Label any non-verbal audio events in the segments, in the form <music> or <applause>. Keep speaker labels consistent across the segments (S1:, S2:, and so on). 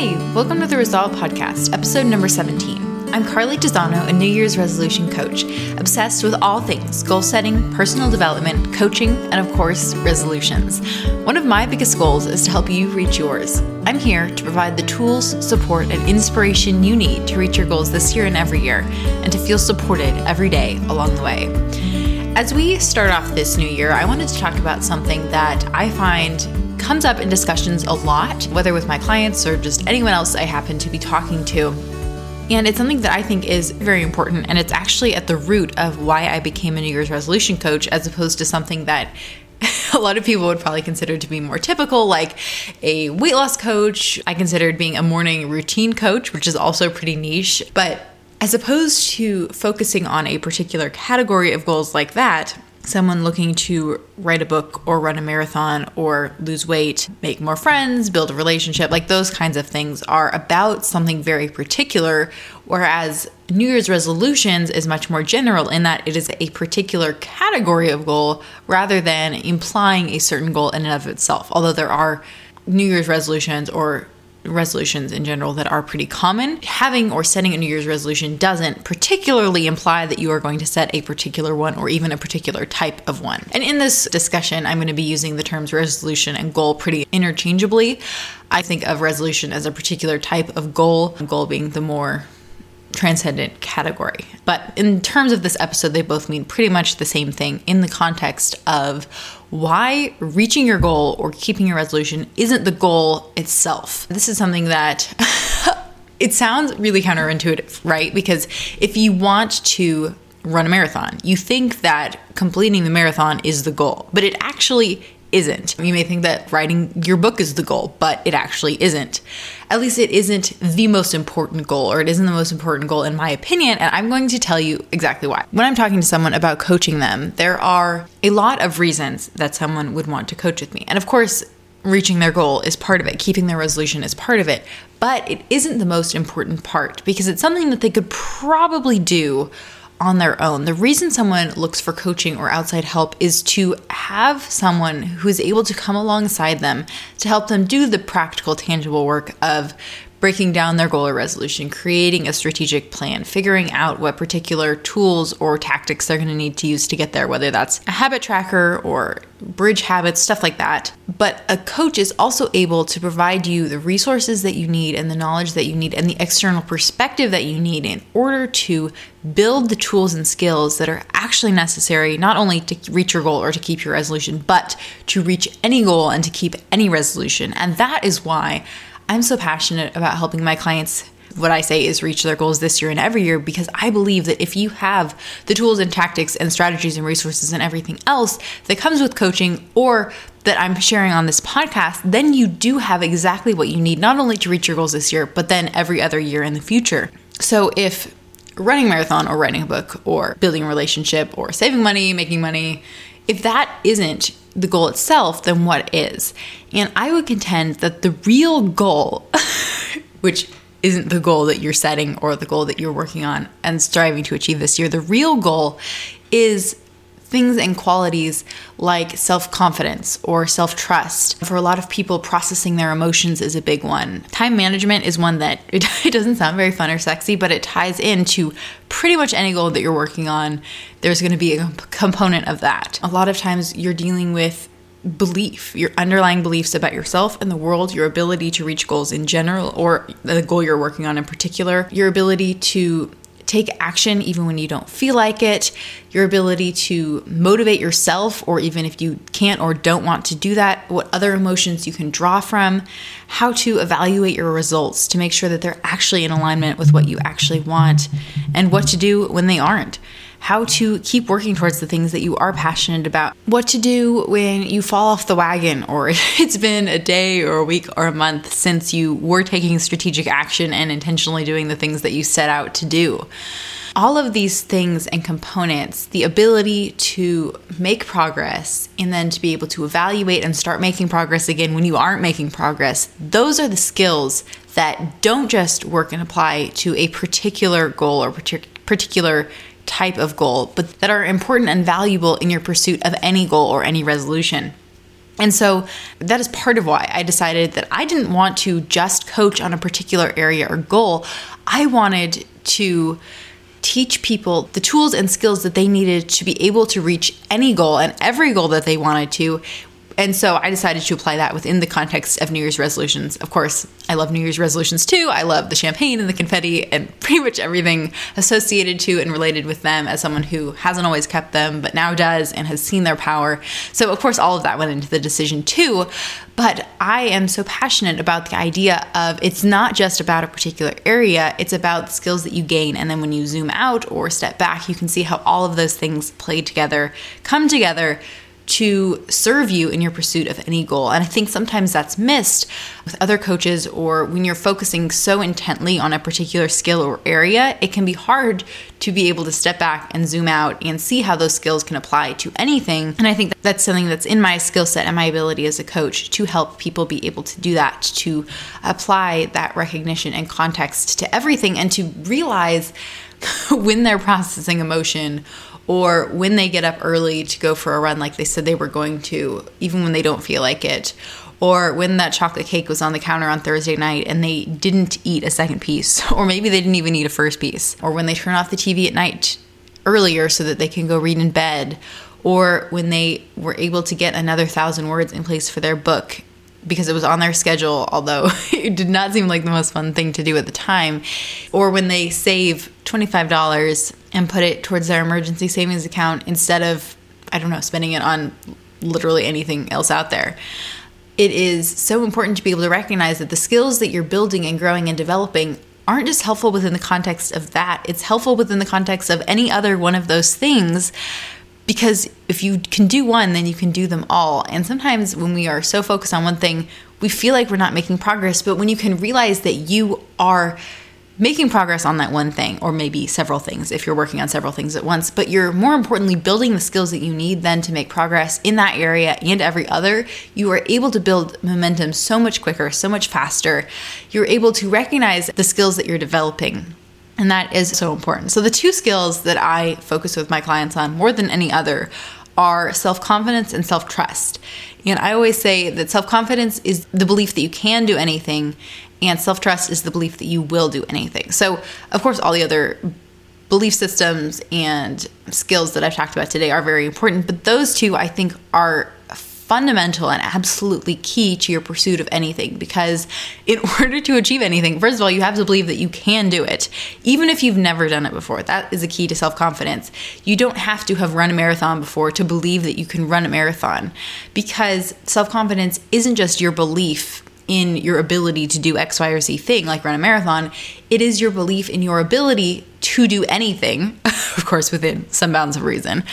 S1: Hey, welcome to the Resolve Podcast, episode number 17. I'm Carly Tizano, a New Year's resolution coach, obsessed with all things goal setting, personal development, coaching, and of course, resolutions. One of my biggest goals is to help you reach yours. I'm here to provide the tools, support, and inspiration you need to reach your goals this year and every year, and to feel supported every day along the way. As we start off this new year, I wanted to talk about something that I find comes up in discussions a lot, whether with my clients or just anyone else I happen to be talking to. And it's something that I think is very important. And it's actually at the root of why I became a New Year's resolution coach, as opposed to something that <laughs> a lot of people would probably consider to be more typical, like a weight loss coach. I considered being a morning routine coach, which is also pretty niche. But as opposed to focusing on a particular category of goals like that, someone looking to write a book or run a marathon or lose weight, make more friends, build a relationship, like those kinds of things are about something very particular. Whereas New Year's resolutions is much more general in that it is a particular category of goal rather than implying a certain goal in and of itself. Although there are New Year's resolutions or resolutions in general that are pretty common. Having or setting a New Year's resolution doesn't particularly imply that you are going to set a particular one or even a particular type of one. And in this discussion, I'm going to be using the terms resolution and goal pretty interchangeably. I think of resolution as a particular type of goal, goal being the more transcendent category. But in terms of this episode, they both mean pretty much the same thing in the context of why reaching your goal or keeping your resolution isn't the goal itself. This is something that <laughs> it sounds really counterintuitive, right? Because if you want to run a marathon, you think that completing the marathon is the goal, but it actually isn't. You may think that writing your book is the goal, but it actually isn't. At least it isn't the most important goal, or it isn't the most important goal in my opinion, and I'm going to tell you exactly why. When I'm talking to someone about coaching them, there are a lot of reasons that someone would want to coach with me. And of course, reaching their goal is part of it, keeping their resolution is part of it, but it isn't the most important part because it's something that they could probably do on their own. The reason someone looks for coaching or outside help is to have someone who's able to come alongside them to help them do the practical, tangible work of breaking down their goal or resolution, creating a strategic plan, figuring out what particular tools or tactics they're going to need to use to get there, whether that's a habit tracker or bridge habits, stuff like that. But a coach is also able to provide you the resources that you need and the knowledge that you need and the external perspective that you need in order to build the tools and skills that are actually necessary not only to reach your goal or to keep your resolution, but to reach any goal and to keep any resolution. And that is why I'm so passionate about helping my clients what I say is reach their goals this year and every year because I believe that if you have the tools and tactics and strategies and resources and everything else that comes with coaching or that I'm sharing on this podcast, then you do have exactly what you need, not only to reach your goals this year, but then every other year in the future. So if running a marathon or writing a book or building a relationship or saving money, making money, if that isn't the goal itself, then what is? And I would contend that the real goal, <laughs> which isn't the goal that you're setting or the goal that you're working on and striving to achieve this year, the real goal is things and qualities like self confidence or self trust. For a lot of people, processing their emotions is a big one. Time management is one that <laughs> it, doesn't sound very fun or sexy, but it ties into pretty much any goal that you're working on. There's going to be a <laughs> component of that. A lot of times, you're dealing with belief, your underlying beliefs about yourself and the world, your ability to reach goals in general, or the goal you're working on in particular, your ability to take action even when you don't feel like it, your ability to motivate yourself, or even if you can't or don't want to do that, what other emotions you can draw from, how to evaluate your results to make sure that they're actually in alignment with what you actually want, and what to do when they aren't how to keep working towards the things that you are passionate about, what to do when you fall off the wagon, or <laughs> it's been a day or a week or a month since you were taking strategic action and intentionally doing the things that you set out to do. All of these things and components, the ability to make progress and then to be able to evaluate and start making progress again when you aren't making progress, those are the skills that don't just work and apply to a particular goal or particular type of goal, but that are important and valuable in your pursuit of any goal or any resolution. And so that is part of why I decided that I didn't want to just coach on a particular area or goal. I wanted to teach people the tools and skills that they needed to be able to reach any goal and every goal that they wanted to and so I decided to apply that within the context of New Year's resolutions. Of course, I love New Year's resolutions too. I love the champagne and the confetti and <laughs> pretty much everything associated to and related with them as someone who hasn't always kept them, but now does and has seen their power. So, of course, all of that went into the decision too. But I am so passionate about the idea of it's not just about a particular area, it's about the skills that you gain. And then when you zoom out or step back, you can see how all of those things play together, come together to serve you in your pursuit of any goal. And I think sometimes that's missed with other coaches or when you're focusing so intently on a particular skill or area, it can be hard to be able to step back and zoom out and see how those skills can apply to anything. And I think that's something that's in my skill set and my ability as a coach to help people be able to do that, to apply that recognition and context to everything and to realize <laughs> when they're processing emotion or when they get up early to go for a run like they said they were going to, even when they don't feel like it, or when that chocolate cake was on the counter on Thursday night and they didn't eat a second piece, <laughs> or maybe they didn't even eat a first piece, or when they turn off the TV at night earlier so that they can go read in bed, or when they were able to get another thousand words in place for their book because it was on their schedule, although <laughs> it did not seem like the most fun thing to do at the time, or when they save $25 and put it towards their emergency savings account instead of, I don't know, spending it on literally anything else out there. It is so important to be able to recognize that the skills that you're building and growing and developing aren't just helpful within the context of that, it's helpful within the context of any other one of those things because if you can do one, then you can do them all. And sometimes when we are so focused on one thing, we feel like we're not making progress. But when you can realize that you are making progress on that one thing, or maybe several things if you're working on several things at once, but you're more importantly building the skills that you need then to make progress in that area and every other, you are able to build momentum so much quicker, so much faster. You're able to recognize the skills that you're developing and that is so important. So, the two skills that I focus with my clients on more than any other are self confidence and self trust. And I always say that self confidence is the belief that you can do anything, and self trust is the belief that you will do anything. So, of course, all the other belief systems and skills that I've talked about today are very important, but those two I think are fundamental and absolutely key to your pursuit of anything because in <laughs> order to achieve anything, first of all, you have to believe that you can do it, even if you've never done it before. That is a key to self confidence. You don't have to have run a marathon before to believe that you can run a marathon because self confidence isn't just your belief in your ability to do X, Y, or Z thing, like run a marathon. It is your belief in your ability to do anything, <laughs> of course, within some bounds of reason,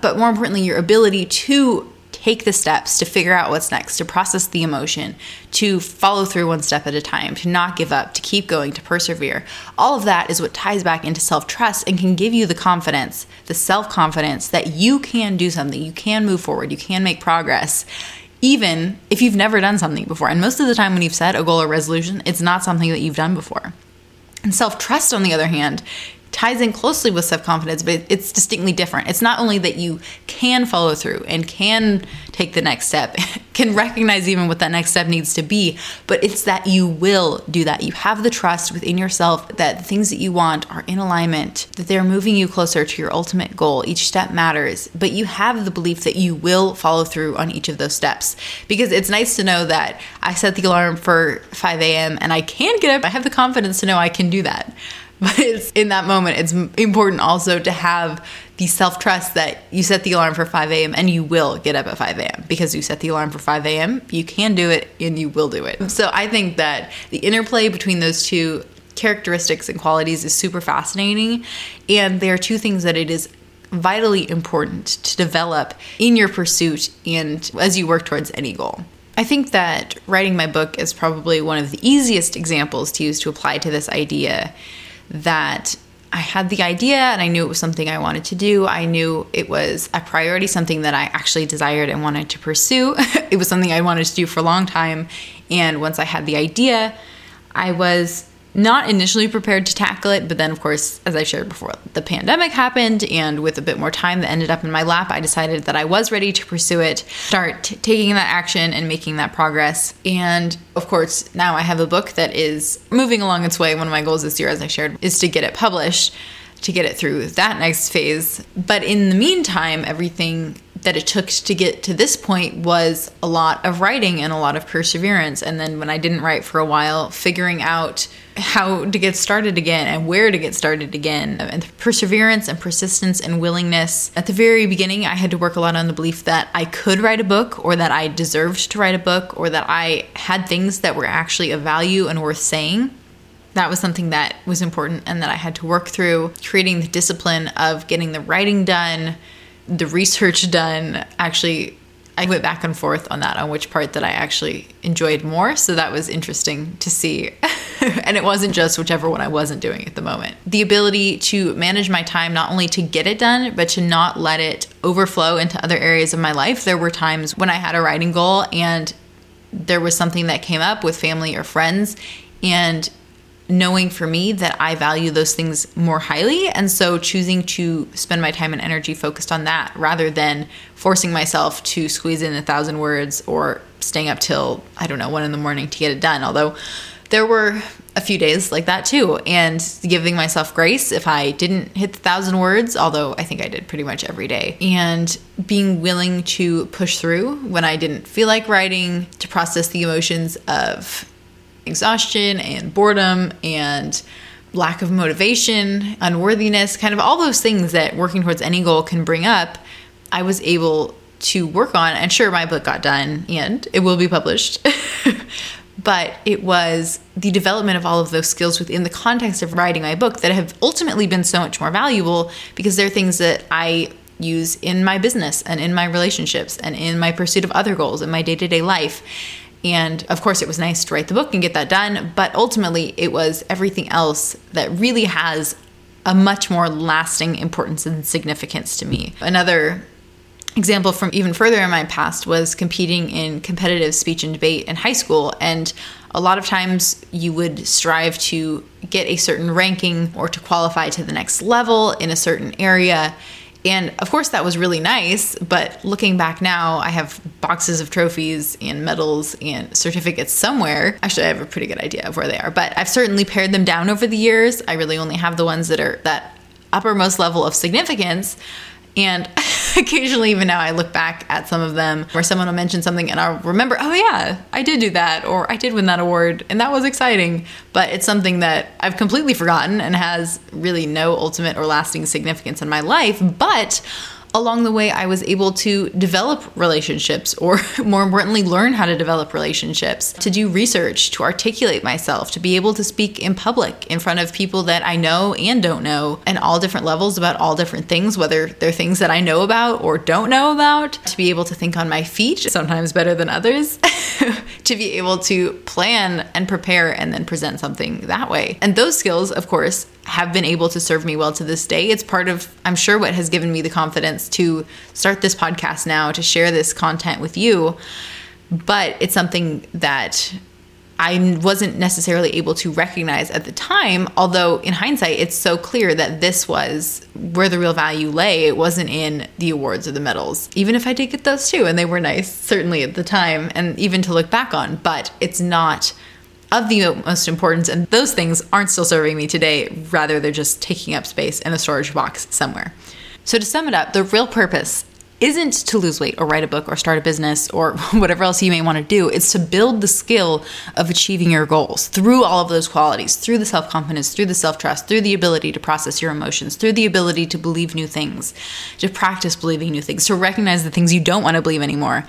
S1: but more importantly, your ability to take the steps to figure out what's next, to process the emotion, to follow through one step at a time, to not give up, to keep going, to persevere. All of that is what ties back into self trust and can give you the confidence, the self confidence that you can do something, you can move forward, you can make progress. Even if you've never done something before. And most of the time, when you've set a goal or resolution, it's not something that you've done before. And self trust, on the other hand, ties in closely with self confidence, but it's distinctly different. It's not only that you can follow through and can take the next step, <laughs> can recognize even what that next step needs to be, but it's that you will do that. You have the trust within yourself that the things that you want are in alignment, that they're moving you closer to your ultimate goal. Each step matters, but you have the belief that you will follow through on each of those steps. Because it's nice to know that I set the alarm for 5 a.m. and I can get up. I have the confidence to know I can do that. <laughs> But it's in that moment, it's important also to have the self trust that you set the alarm for 5 a.m. and you will get up at 5 a.m. because you set the alarm for 5 a.m. You can do it and you will do it. So I think that the interplay between those two characteristics and qualities is super fascinating. And they are two things that it is vitally important to develop in your pursuit and as you work towards any goal. I think that writing my book is probably one of the easiest examples to use to apply to this idea that I had the idea and I knew it was something I wanted to do. I knew it was a priority, something that I actually desired and wanted to pursue. <laughs> it was something I wanted to do for a long time. And once I had the idea, I was not initially prepared to tackle it, but then, of course, as I shared before, the pandemic happened, and with a bit more time that ended up in my lap, I decided that I was ready to pursue it, start taking that action and making that progress. And of course, now I have a book that is moving along its way. One of my goals this year, as I shared, is to get it published, to get it through that next phase. But in the meantime, everything that it took to get to this point was a lot of writing and a lot of perseverance. And then when I didn't write for a while, figuring out how to get started again and where to get started again. And perseverance and persistence and willingness. At the very beginning, I had to work a lot on the belief that I could write a book or that I deserved to write a book or that I had things that were actually of value and worth saying that was something that was important and that I had to work through. Creating the discipline of getting the writing done, the research done. Actually, I went back and forth on that, on which part that I actually enjoyed more. So that was interesting to see. <laughs> and it wasn't just whichever one I wasn't doing at the moment. The ability to manage my time, not only to get it done, but to not let it overflow into other areas of my life. There were times when I had a writing goal and there was something that came up with family or friends. And knowing for me that I value those things more highly. And so choosing to spend my time and energy focused on that rather than forcing myself to squeeze in a thousand words or staying up till, I don't know, one in the morning to get it done. Although there were a few days like that too. And giving myself grace if I didn't hit the thousand words, although I think I did pretty much every day. And being willing to push through when I didn't feel like writing, to process the emotions of exhaustion and boredom and lack of motivation, unworthiness, kind of all those things that working towards any goal can bring up, I was able to work on. And sure, my book got done and it will be published. <laughs> but it was the development of all of those skills within the context of writing my book that have ultimately been so much more valuable because they're things that I use in my business and in my relationships and in my pursuit of other goals in my day to day life. And of course, it was nice to write the book and get that done, but ultimately, it was everything else that really has a much more lasting importance and significance to me. Another example from even further in my past was competing in competitive speech and debate in high school. And a lot of times you would strive to get a certain ranking or to qualify to the next level in a certain area. And of course, that was really nice. But looking back now, I have boxes of trophies and medals and certificates somewhere. Actually, I have a pretty good idea of where they are, but I've certainly pared them down over the years. I really only have the ones that are that uppermost level of significance. And <laughs> occasionally, even now, I look back at some of them where someone will mention something and I'll remember, oh, yeah, I did do that, or I did win that award, and that was exciting. But it's something that I've completely forgotten and has really no ultimate or lasting significance in my life. But along the way, I was able to develop relationships, or <laughs> more importantly, learn how to develop relationships, to do research, to articulate myself, to be able to speak in public in front of people that I know and don't know, and all different levels about all different things, whether they're things that I know about or don't know about, to be able to think on my feet, sometimes better than others, <laughs> to be able to plan and prepare and then present something that way. And those skills, of course, have been able to serve me well to this day. It's part of, I'm sure, what has given me the confidence to start this podcast now, to share this content with you. But it's something that I wasn't necessarily able to recognize at the time, although in hindsight, it's so clear that this was where the real value lay. It wasn't in the awards or the medals, even if I did get those too, and they were nice, certainly at the time, and even to look back on, but it's not of the utmost importance, and those things aren't still serving me today. Rather, they're just taking up space in a storage box somewhere. So, to sum it up, the real purpose isn't to lose weight or write a book or start a business or <laughs> whatever else you may want to do. It's to build the skill of achieving your goals through all of those qualities, through the self confidence, through the self trust, through the ability to process your emotions, through the ability to believe new things, to practice believing new things, to recognize the things you don't want to believe anymore,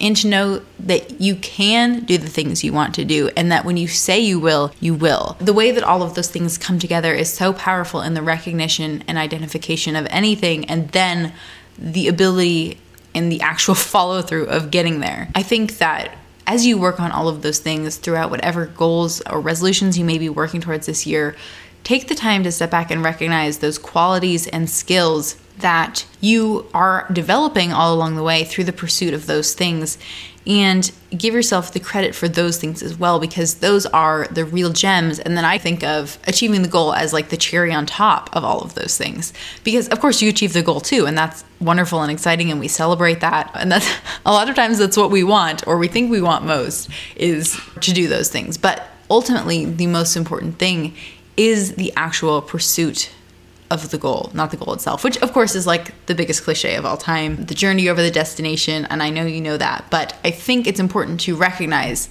S1: and to know that you can do the things you want to do and that when you say you will, you will. The way that all of those things come together is so powerful in the recognition and identification of anything and then the ability and the actual <laughs> follow through of getting there. I think that as you work on all of those things throughout whatever goals or resolutions you may be working towards this year, take the time to step back and recognize those qualities and skills that you are developing all along the way through the pursuit of those things. And give yourself the credit for those things as well because those are the real gems. And then i think of achieving the goal as like the cherry on top of all of those things. Because of course you achieve the goal too and that's wonderful and exciting and we celebrate that. And that's <laughs> a lot of times that's what we want or we think we want most is to do those things. But ultimately the most important thing is the actual pursuit of the goal, not the goal itself, which of course is like the biggest cliche of all time the journey over the destination. And I know you know that, but I think it's important to recognize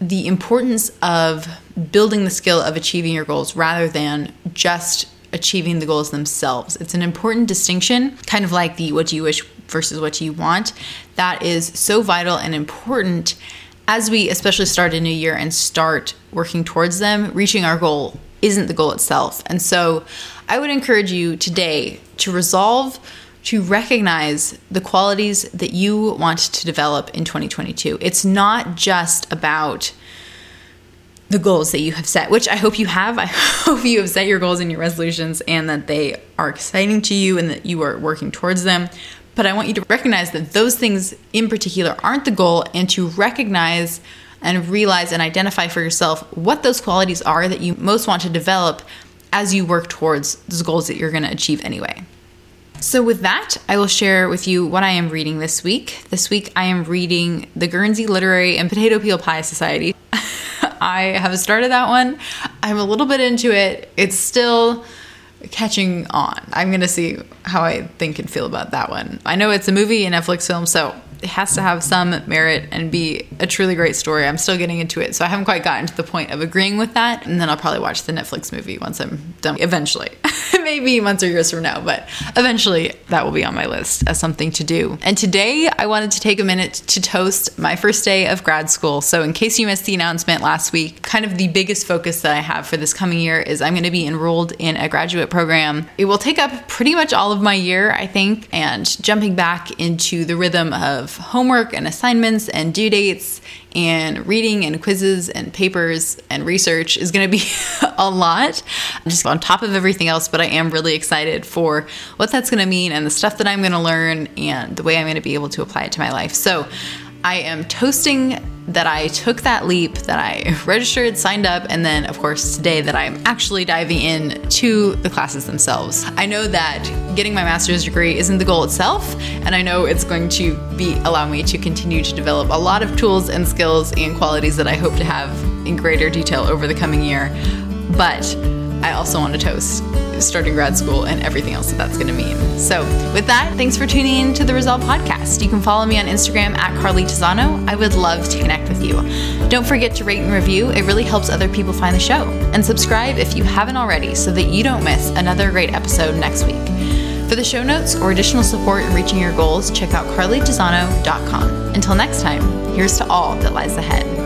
S1: the importance of building the skill of achieving your goals rather than just achieving the goals themselves. It's an important distinction, kind of like the what do you wish versus what do you want, that is so vital and important as we especially start a new year and start working towards them. Reaching our goal isn't the goal itself. And so I would encourage you today to resolve to recognize the qualities that you want to develop in 2022. It's not just about the goals that you have set, which I hope you have. <laughs> I hope you have set your goals and your resolutions and that they are exciting to you and that you are working towards them. But I want you to recognize that those things in particular aren't the goal and to recognize and realize and identify for yourself what those qualities are that you most want to develop as you work towards those goals that you're going to achieve anyway. So, with that, I will share with you what I am reading this week. This week, I am reading The Guernsey Literary and Potato Peel Pie Society. <laughs> I have started that one. I'm a little bit into it. It's still catching on. I'm going to see how I think and feel about that one. I know it's a movie and Netflix film, so it has to have some merit and be a truly great story. I'm still getting into it, so I haven't quite gotten to the point of agreeing with that. And then I'll probably watch the Netflix movie once I'm done, eventually. <laughs> Maybe months or years from now, but eventually that will be on my list as something to do. And today I wanted to take a minute to toast my first day of grad school. So, in case you missed the announcement last week, kind of the biggest focus that I have for this coming year is I'm going to be enrolled in a graduate program. It will take up pretty much all of my year, I think, and jumping back into the rhythm of homework and assignments and due dates and reading and quizzes and papers and research is going to be <laughs> a lot just on top of everything else but i am really excited for what that's going to mean and the stuff that i'm going to learn and the way i'm going to be able to apply it to my life so I am toasting that I took that leap, that I <laughs> registered, signed up, and then, of course, today that I'm actually diving in to the classes themselves. I know that getting my master's degree isn't the goal itself, and I know it's going to be allow me to continue to develop a lot of tools and skills and qualities that I hope to have in greater detail over the coming year. But I also want to toast starting grad school and everything else that that's going to mean. So, with that, thanks for tuning in to the Resolve podcast. You can follow me on Instagram at Carly Tizano. I would love to connect with you. Don't forget to rate and review, it really helps other people find the show. And subscribe if you haven't already so that you don't miss another great episode next week. For the show notes or additional support in reaching your goals, check out carlytizano.com. Until next time, here's to all that lies ahead.